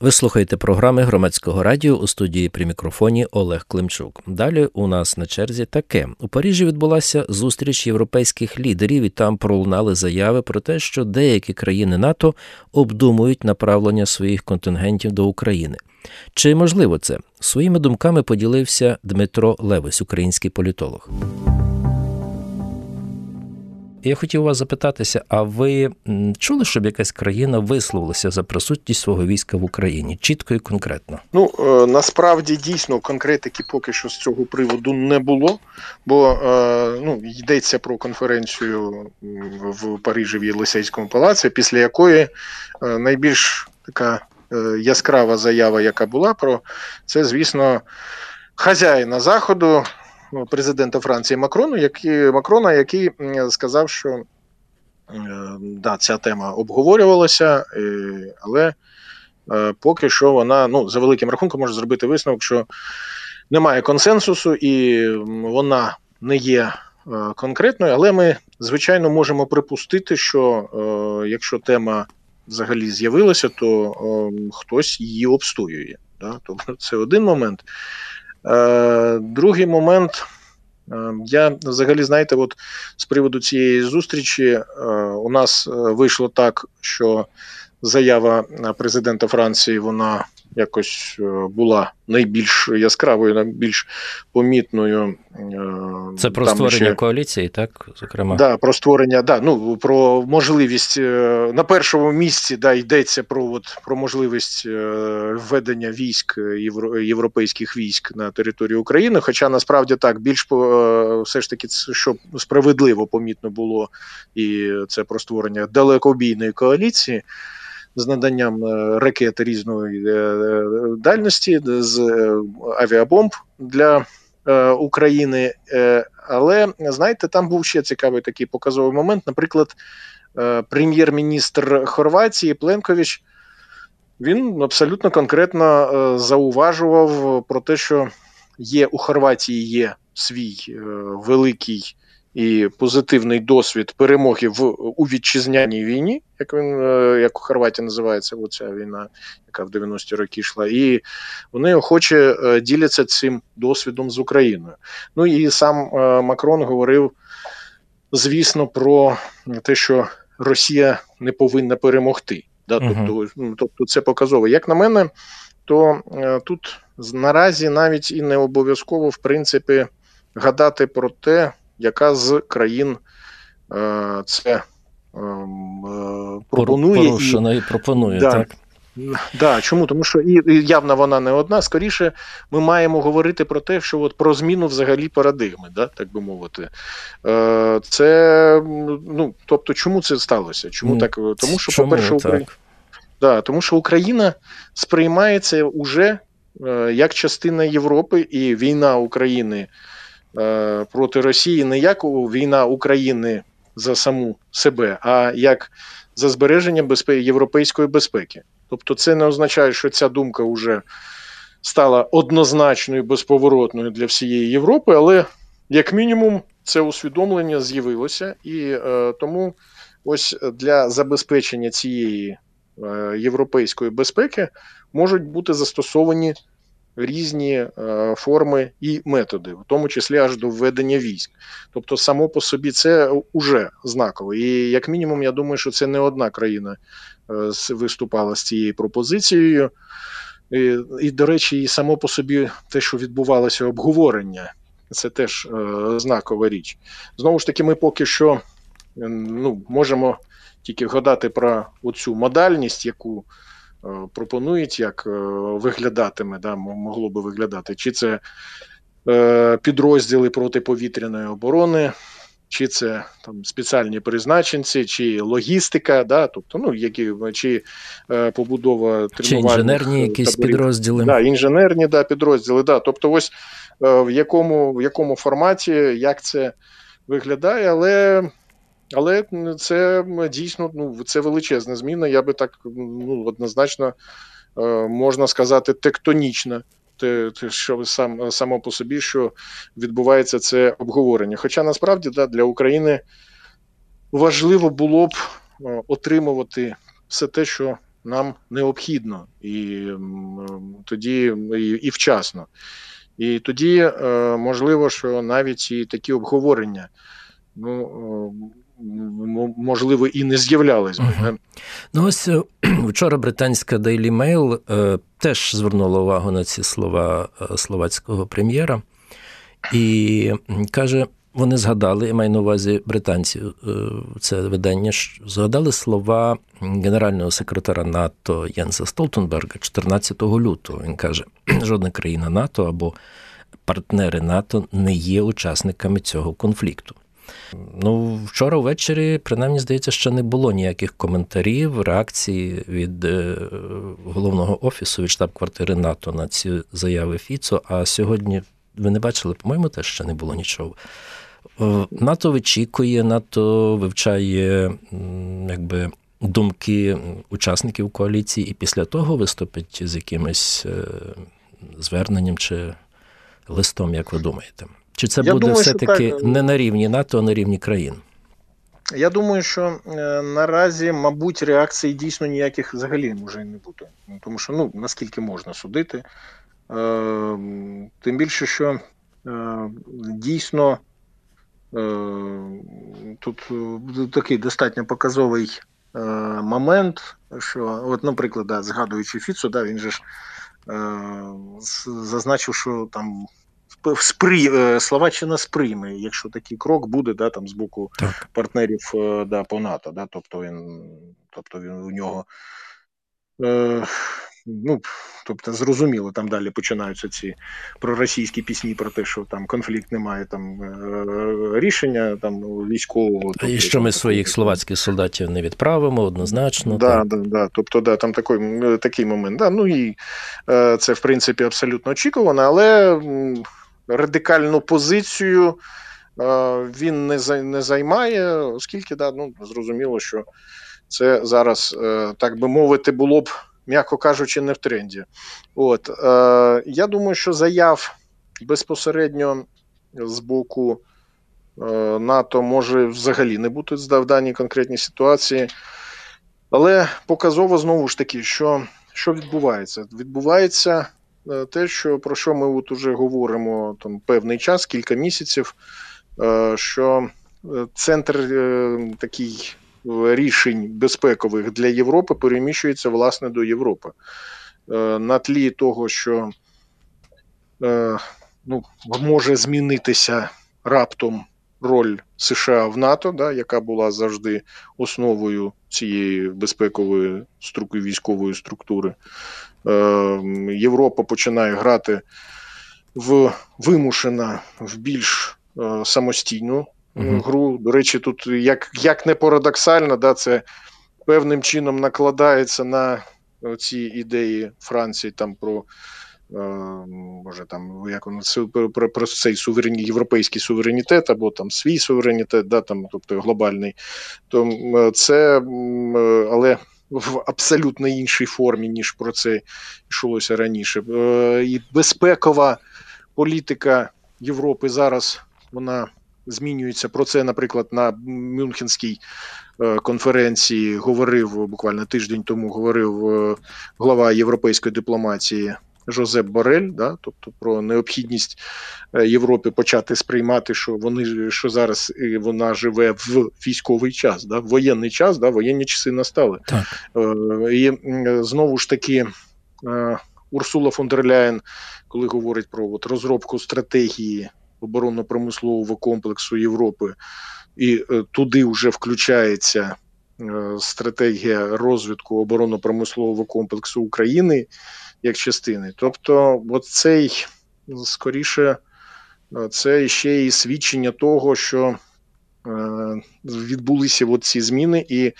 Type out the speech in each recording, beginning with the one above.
Ви слухаєте програми громадського радіо у студії при мікрофоні Олег Климчук. Далі у нас на черзі таке: у Парижі відбулася зустріч європейських лідерів, і там пролунали заяви про те, що деякі країни НАТО обдумують направлення своїх контингентів до України. Чи можливо це своїми думками поділився Дмитро Левись, український політолог. Я хотів вас запитатися, а ви чули, щоб якась країна висловилася за присутність свого війська в Україні чітко і конкретно? Ну е, насправді дійсно конкретики поки що з цього приводу не було, бо е, ну йдеться про конференцію в Парижі в Єлисейському палаці, після якої е, найбільш така яскрава заява, яка була про це, звісно, хазяїна заходу президента Франції Макрону, який, Макрона, який сказав, що е, да, ця тема обговорювалася, е, але е, поки що вона ну, за великим рахунком може зробити висновок, що немає консенсусу і вона не є конкретною, але ми, звичайно, можемо припустити, що якщо тема взагалі з'явилася, то хтось її обстоює. Да? Тобто це один момент. Е, другий момент. Е, я взагалі, знаєте, от з приводу цієї зустрічі е, у нас вийшло так, що заява президента Франції вона якось е, була найбільш яскравою, найбільш помітною. Е, Це про Там створення ще... коаліції, так? Зокрема, да, про створення, да, ну про можливість е, на першому місці да, йдеться про от, про можливість введення військ європейських військ на територію України. Хоча насправді так більш все ж таки, що справедливо помітно було, і це про створення далекобійної коаліції з наданням е, ракет різної е, дальності з е, авіабомб для України. Але знаєте, там був ще цікавий такий показовий момент. Наприклад, прем'єр-міністр Хорватії Пленкович. Він абсолютно конкретно зауважував про те, що є у Хорватії є свій великий і позитивний досвід перемоги в у вітчизняній війні, як він е, як у Хорватії називається оця війна, яка в 90-ті роки йшла, і вони охоче е, діляться цим досвідом з Україною. Ну і сам е, Макрон говорив, звісно, про те, що Росія не повинна перемогти. Да, Тобто, ну, тобто це показово. Як на мене, то тут наразі навіть і не обов'язково в принципі гадати про те яка з країн е, це ем, е, пропонує Порушена і, і пропонує, да, так? Да, чому? Тому що і явно вона не одна. Скоріше, ми маємо говорити про те, що от про зміну взагалі парадигми, да, так би мовити. Е, Це ну, тобто, чому це сталося? Чому так? Тому що, по-перше, Україна. Да, тому що Україна сприймається уже е, як частина Європи, і війна України проти Росії не як війна України за саму себе, а як за збереження безпеки європейської безпеки. Тобто, це не означає, що ця думка вже стала однозначною безповоротною для всієї Європи, але як мінімум це усвідомлення з'явилося, і е, тому ось для забезпечення цієї е, європейської безпеки можуть бути застосовані різні е, форми і методи, в тому числі аж до введення військ. Тобто, само по собі це вже знаково. І як мінімум, я думаю, що це не одна країна е, виступала з цією пропозицією. І, і, до речі, і само по собі те, що відбувалося обговорення, це теж е, знакова річ. Знову ж таки, ми поки що ну, можемо тільки гадати про оцю модальність, яку Е, пропонують, як е, виглядатиме, да, могло би виглядати, чи це е, підрозділи протиповітряної оборони, чи це там спеціальні призначенці, чи логістика, да, тобто, ну, які чи е, побудова Чи інженерні якісь таборів. підрозділи. Да, Інженерні да, підрозділи. Да, Тобто, ось е, в якому в якому форматі, як це виглядає, але але це дійсно ну, це величезна зміна. Я би так ну, однозначно е, можна сказати, тектонічна. Те, що сам само по собі, що відбувається це обговорення. Хоча насправді да, для України важливо було б е, отримувати все те, що нам необхідно і тоді і, і вчасно. І тоді е, можливо, що навіть і такі обговорення ну, можливо і не з'являлись. Угу. Ну ось вчора британська Daily Mail е, теж звернула увагу на ці слова словацького прем'єра і каже, вони згадали, я маю на увазі британці, е, це видання, згадали слова генерального секретаря НАТО Єнса Столтенберга 14 лютого. Він каже: жодна країна НАТО або партнери НАТО не є учасниками цього конфлікту. Ну, вчора ввечері, принаймні, здається, ще не було ніяких коментарів, реакції від е, головного офісу від штаб-квартири НАТО на ці заяви Фіцо. А сьогодні ви не бачили, по-моєму, теж ще не було нічого. Е, НАТО вичікує, НАТО вивчає якби, думки учасників коаліції, і після того виступить з якимось е, зверненням чи листом, як ви думаєте? Чи це Я буде думаю, все-таки не на рівні НАТО, а на рівні країн? Я думаю, що е, наразі, мабуть, реакції дійсно ніяких взагалі може не бути. Тому що ну наскільки можна судити, е, тим більше, що е, дійсно Е, тут е, такий достатньо показовий е, момент, що, от, наприклад, да, згадуючи Фіцу, да, він же ж зазначив, що там спри... Словаччина сприйме, якщо такий крок буде да, там, з боку так. партнерів да, по НАТО. Да, Тобто він тобто він у нього ну, тобто, зрозуміло, там далі починаються ці проросійські пісні про те, що там конфлікт немає там е, рішення там військового. Тобто, І що ми своїх словацьких солдатів не відправимо однозначно. Да, да, да. Тобто, да, там такий такий момент. Да. Ну і е, це в принципі абсолютно очікувано, але радикальну позицію. Е, він не не займає, оскільки да, ну зрозуміло, що це зараз, так би мовити, було б м'яко кажучи, не в тренді. От е, я думаю, що заяв безпосередньо з боку е, НАТО може взагалі не бути в даній конкретній ситуації. Але показово знову ж таки, що що відбувається? Відбувається е, те, що про що ми от уже говоримо там певний час, кілька місяців, е, що е, центр е, такий рішень безпекових для Європи переміщується власне до Європи. Е, на тлі того, що е, ну, може змінитися раптом роль США в НАТО, да, яка була завжди основою цієї безпекової військової структури. Е, Європа починає грати в вимушена в більш самостійну угу. гру. До речі, тут як як не парадоксально, да, це певним чином накладається на ці ідеї Франції там про. Е, може там як воно про, про цей суверені, європейський суверенітет або там свій суверенітет, да, там, тобто глобальний, то це але в абсолютно іншій формі, ніж про це йшлося раніше. Е, і безпекова політика Європи зараз вона змінюється. Про це, наприклад, на Мюнхенській е, конференції говорив буквально тиждень тому. Говорив е, глава європейської дипломатії. Жозеп Борель, да, тобто про необхідність е, Європи почати сприймати, що вони що зараз вона живе в військовий час, да, в воєнний час, да, воєнні часи настали. Так. І знову ж таки Урсула фон дер Ляєн, коли говорить про от, розробку стратегії оборонно-промислового комплексу Європи, і е, туди вже включається е, стратегія розвитку оборонно-промислового комплексу України як частини. Тобто, цей скоріше, е, це ще і свідчення того, що відбулися от ці зміни, і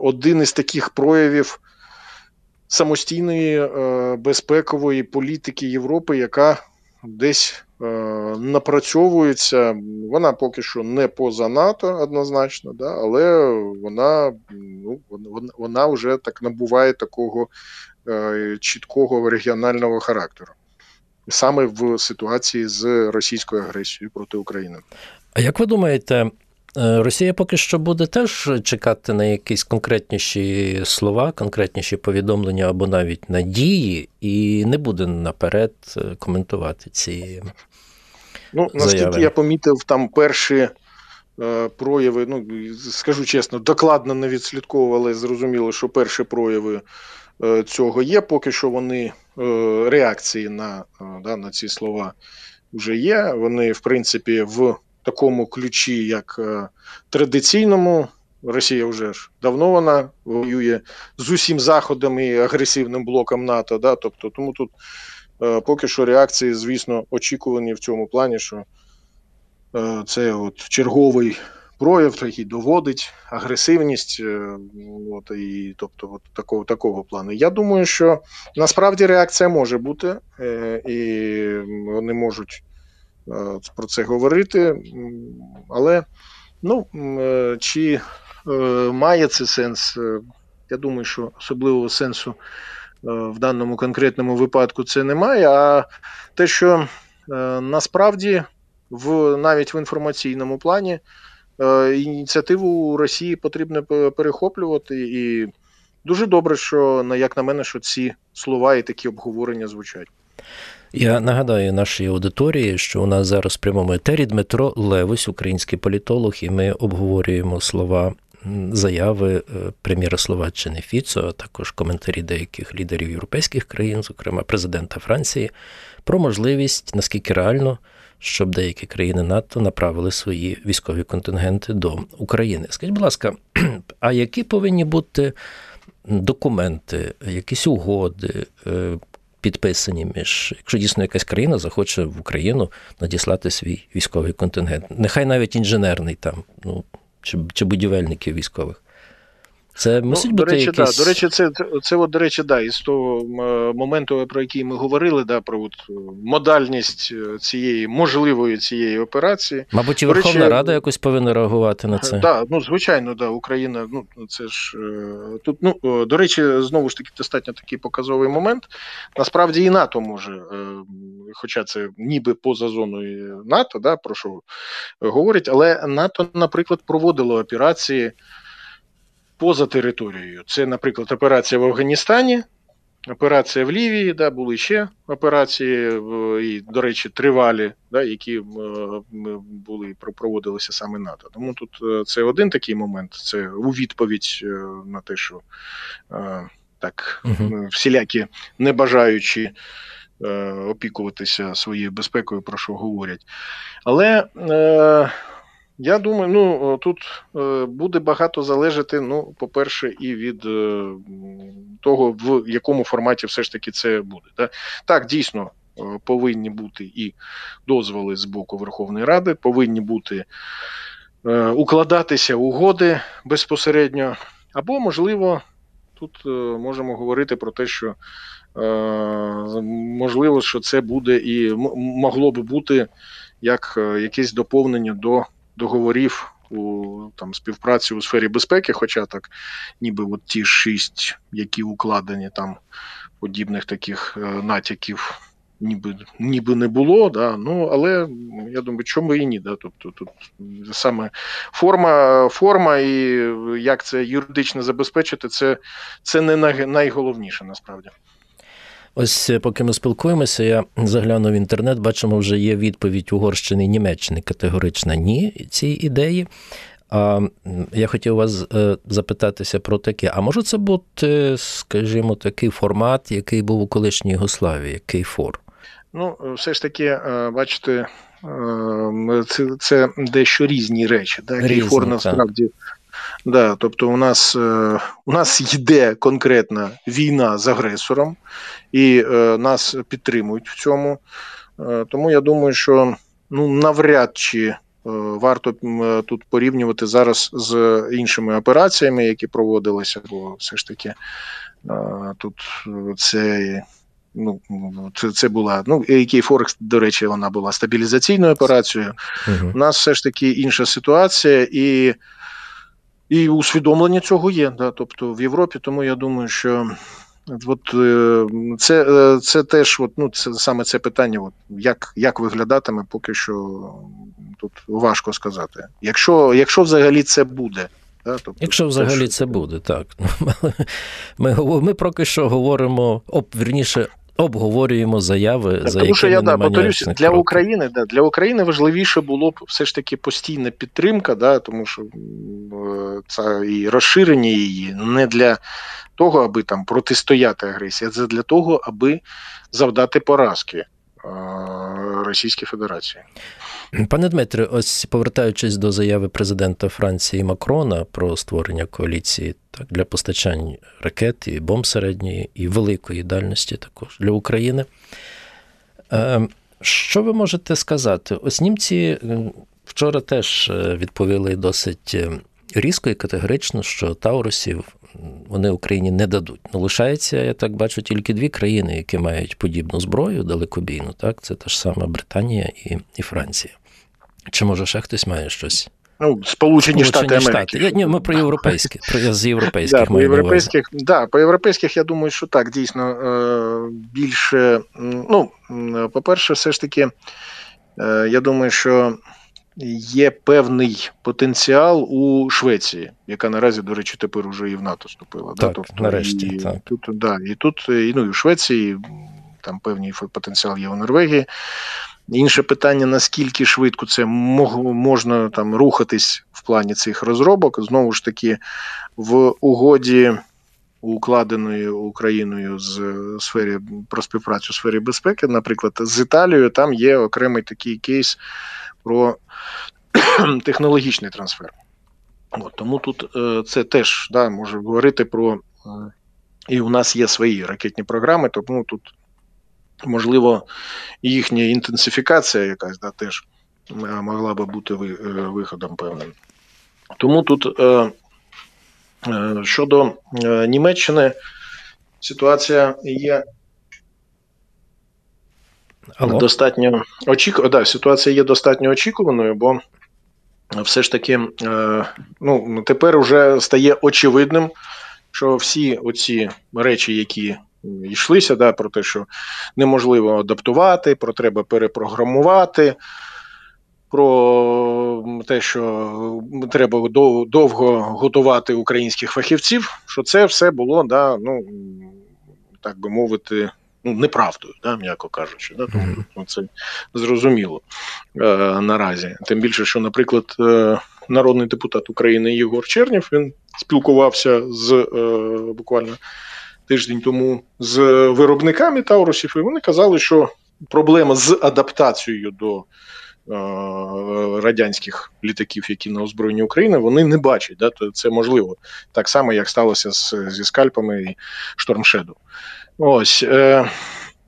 один із таких проявів. Самостійної безпекової політики Європи, яка десь е, напрацьовується. Вона поки що не поза НАТО однозначно, да, але вона ну, вона, вона вже так набуває такого е, чіткого регіонального характеру. Саме в ситуації з російською агресією проти України. А як ви думаєте, Е, Росія поки що буде теж чекати на якісь конкретніші слова, конкретніші повідомлення або навіть надії, і не буде наперед е, коментувати ці. Ну, наскільки я помітив, там перші е, прояви, ну скажу чесно, докладно не відслідковували, зрозуміло, що перші прояви е, цього є. Поки що вони е, реакції на, е, да, на ці слова вже є. Вони, в принципі, в такому ключі, як е, традиційному. Росія вже ж давно вона воює з усім заходом і агресивним блоком НАТО. Да? Тобто, тому тут е, поки що реакції, звісно, очікувані в цьому плані, що е, це от черговий прояв, який доводить агресивність, е, от, і, тобто от такого такого плану. Я думаю, що насправді реакція може бути, е, і вони можуть. Е, про це говорити. Але ну, чи має це сенс? Я думаю, що особливого сенсу в даному конкретному випадку це немає. А те, що насправді в навіть в інформаційному плані ініціативу Росії потрібно перехоплювати, і дуже добре, що як на мене, що ці слова і такі обговорення звучать. Я нагадаю нашій аудиторії, що у нас зараз в прямому етері Дмитро Левось, український політолог, і ми обговорюємо слова. Заяви е, прем'єра Словаччини Фіцо, а також коментарі деяких лідерів європейських країн, зокрема президента Франції, про можливість наскільки реально, щоб деякі країни НАТО направили свої військові контингенти до України. Скажіть, будь ласка, а які повинні бути документи, якісь угоди, е, підписані між, якщо дійсно якась країна захоче в Україну надіслати свій військовий контингент, нехай навіть інженерний там, ну чи, чи будівельників військових. Це ну, мусить ну, бути до речі, якісь... да, до речі, це це, от, до речі, да, із того моменту, про який ми говорили, да, про от, модальність е, цієї можливої цієї операції. Мабуть, і Верховна речі, Рада якось повинна реагувати на це. Так, ну звичайно, да, Україна. Ну це ж е, тут. Ну до речі, знову ж таки, достатньо такий показовий момент. Насправді і НАТО може, е, хоча це ніби поза зоною НАТО, да, про що говорять, але НАТО, наприклад, проводило операції поза територією. Це, наприклад, операція в Афганістані, операція в Лівії, да, були ще операції, і, до речі, тривалі, да, які були проводилися саме НАТО. Тому тут е, це один такий момент, це у відповідь е, на те, що е, так всілякі не бажаючи. Опікуватися своєю безпекою, про що говорять. Але е, я думаю, ну тут е, буде багато залежати. Ну, по-перше, і від е, того, в якому форматі все ж таки це буде. Да? Так, дійсно е, повинні бути і дозволи з боку Верховної Ради, повинні бути укладатися угоди безпосередньо, або, можливо, тут можемо говорити про те, що можливо, що це буде і могло би бути як якесь доповнення до договорів у там співпраці у сфері безпеки, хоча так, ніби от ті шість, які укладені там подібних таких е, натяків. Ніби ніби не було, да, ну але я думаю, чому і ні. Да, Тобто тут саме форма форма і як це юридично забезпечити, це це не найголовніше насправді. Ось е, поки ми спілкуємося, я заглянув в інтернет, бачимо, вже є відповідь Угорщини і Німеччини категорична ні цій ідеї. А я хотів вас е, запитатися про таке: а може це бути, скажімо, такий формат, який був у колишній Югославії, Кейфор? Ну, все ж таки, е, бачите, це це дещо різні речі. Да? Кейфор насправді Да, Тобто, у нас е, у нас йде конкретна війна з агресором, і е, нас підтримують в цьому. Е, тому я думаю, що ну навряд чи варто тут порівнювати зараз з іншими операціями, які проводилися, бо все ж таки тут це. Ну, це це була ну AK Форекс, до речі, вона була стабілізаційною операцією. Uh-huh. У нас все ж таки інша ситуація, і і усвідомлення цього є, да, тобто в Європі, тому я думаю, що от е, це е, це теж от, ну, це саме це питання, от, як як виглядатиме поки що тут важко сказати. Якщо якщо взагалі це буде. Да, тобто, Якщо взагалі це, це буде, так. Ми ми поки що говоримо, об, вірніше, обговорюємо заяви, так, за тому що я да, повторюсь, для кроків. України, да, для України важливіше було б все ж таки постійна підтримка, да, тому що це і розширення її не для того, аби там протистояти агресії, а це для того, аби завдати поразки. Російській Федерації. Пане Дмитре, ось повертаючись до заяви президента Франції Макрона про створення коаліції так, для постачань ракет і бомб середньої і великої дальності також для України. Е, що ви можете сказати? Ось німці вчора теж е, відповіли досить е, різко і категорично, що Таурусів вони Україні не дадуть. Ну, лишається, я так бачу, тільки дві країни, які мають подібну зброю далекобійну. Так, це та ж сама Британія і, і Франція. Чи може ще хтось має щось? Ну, Сполучені, Сполучені Штати Америки. Я, ні, ми про європейські, про з європейських да, по європейських, да, по європейських, я думаю, що так, дійсно е, більше. Ну, по-перше, все ж таки, е, я думаю, що є певний потенціал у Швеції, яка наразі, до речі, тепер уже і в НАТО вступила. Так, да? тобто, нарешті, і, так. Тут, да, і тут, і, ну, і в Швеції там певний потенціал є у Норвегії. Інше питання: наскільки швидко це можна там рухатись в плані цих розробок, знову ж таки, в угоді. Укладеної Україною з сфері про співпрацю у сфері безпеки, наприклад, з Італією, там є окремий такий кейс про технологічний трансфер. От, Тому тут е, це теж да, може говорити про. Е, і у нас є свої ракетні програми, тому тут, можливо, їхня інтенсифікація якась да, теж могла би бути е, виходом певним. Тому тут е, е, щодо е, Німеччини ситуація є Алло. достатньо очікувано. Да, ситуація є достатньо очікуваною, бо все ж таки е, ну, тепер вже стає очевидним, що всі оці речі, які йшлися, да, про те, що неможливо адаптувати, про треба перепрограмувати. Про те, що треба довго готувати українських фахівців, що це все було, да, ну так би мовити, ну, неправдою, да, м'яко кажучи. Да, Тому ну, це зрозуміло е, наразі. Тим більше, що, наприклад, е, народний депутат України Єгор Чернів він спілкувався з е, буквально тиждень тому з виробниками Таурусів, і вони казали, що проблема з адаптацією до. Е, радянських літаків, які на озброєнні України, вони не бачать. Да? Це можливо так само, як сталося з, зі скальпами і Штормшеду. Ось е,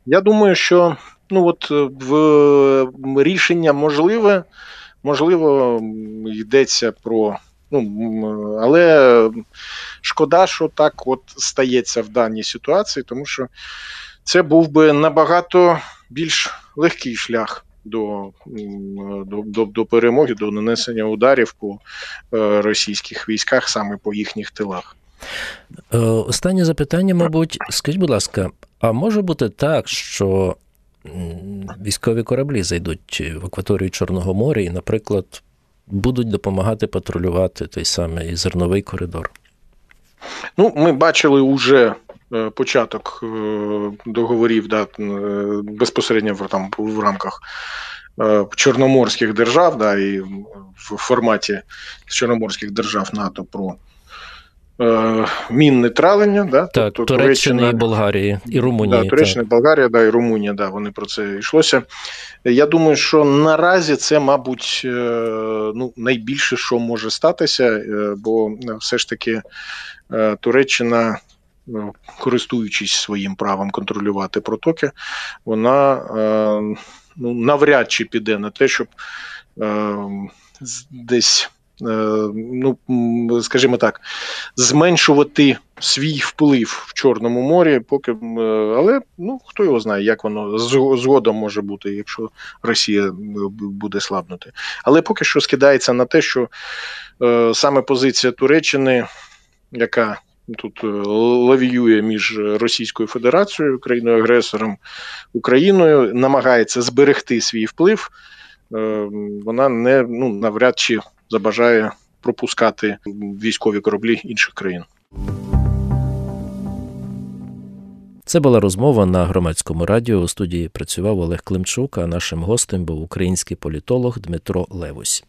я думаю, що ну от е, в рішення можливе, можливо, йдеться про. Ну, але шкода, що так от стається в даній ситуації, тому що це був би набагато більш легкий шлях до до, до, перемоги, до нанесення ударів по е, російських військах, саме по їхніх тилах. Е, останнє запитання, мабуть, скажіть, будь ласка, а може бути так, що військові кораблі зайдуть в акваторію Чорного моря і, наприклад, будуть допомагати патрулювати той самий зерновий коридор? Ну, ми бачили уже е, початок е, договорів да, безпосередньо в там в рамках чорноморських держав, да, і в форматі чорноморських держав НАТО про Е, мінне травлення, да, так, тобто Туреччина, і Болгарії і Румунії. Да, Туреччина, так. Болгарія, да, і Румунія, да, вони про це йшлося. Я думаю, що наразі це, мабуть, е, ну, найбільше, що може статися, е, бо все ж таки Туреччина, користуючись своїм правом контролювати протоки, вона ну, навряд чи піде на те, щоб десь. Е, ну, скажімо так, зменшувати свій вплив в Чорному морі, поки але ну хто його знає, як воно згодом може бути, якщо Росія буде слабнути. Але поки що скидається на те, що е, саме позиція Туреччини, яка Тут е, лавіює між Російською Федерацією, країною агресором Україною, намагається зберегти свій вплив вона не ну навряд чи забажає пропускати військові кораблі інших країн. Це була розмова на громадському радіо. У студії працював Олег Климчук. А нашим гостем був український політолог Дмитро Левусь.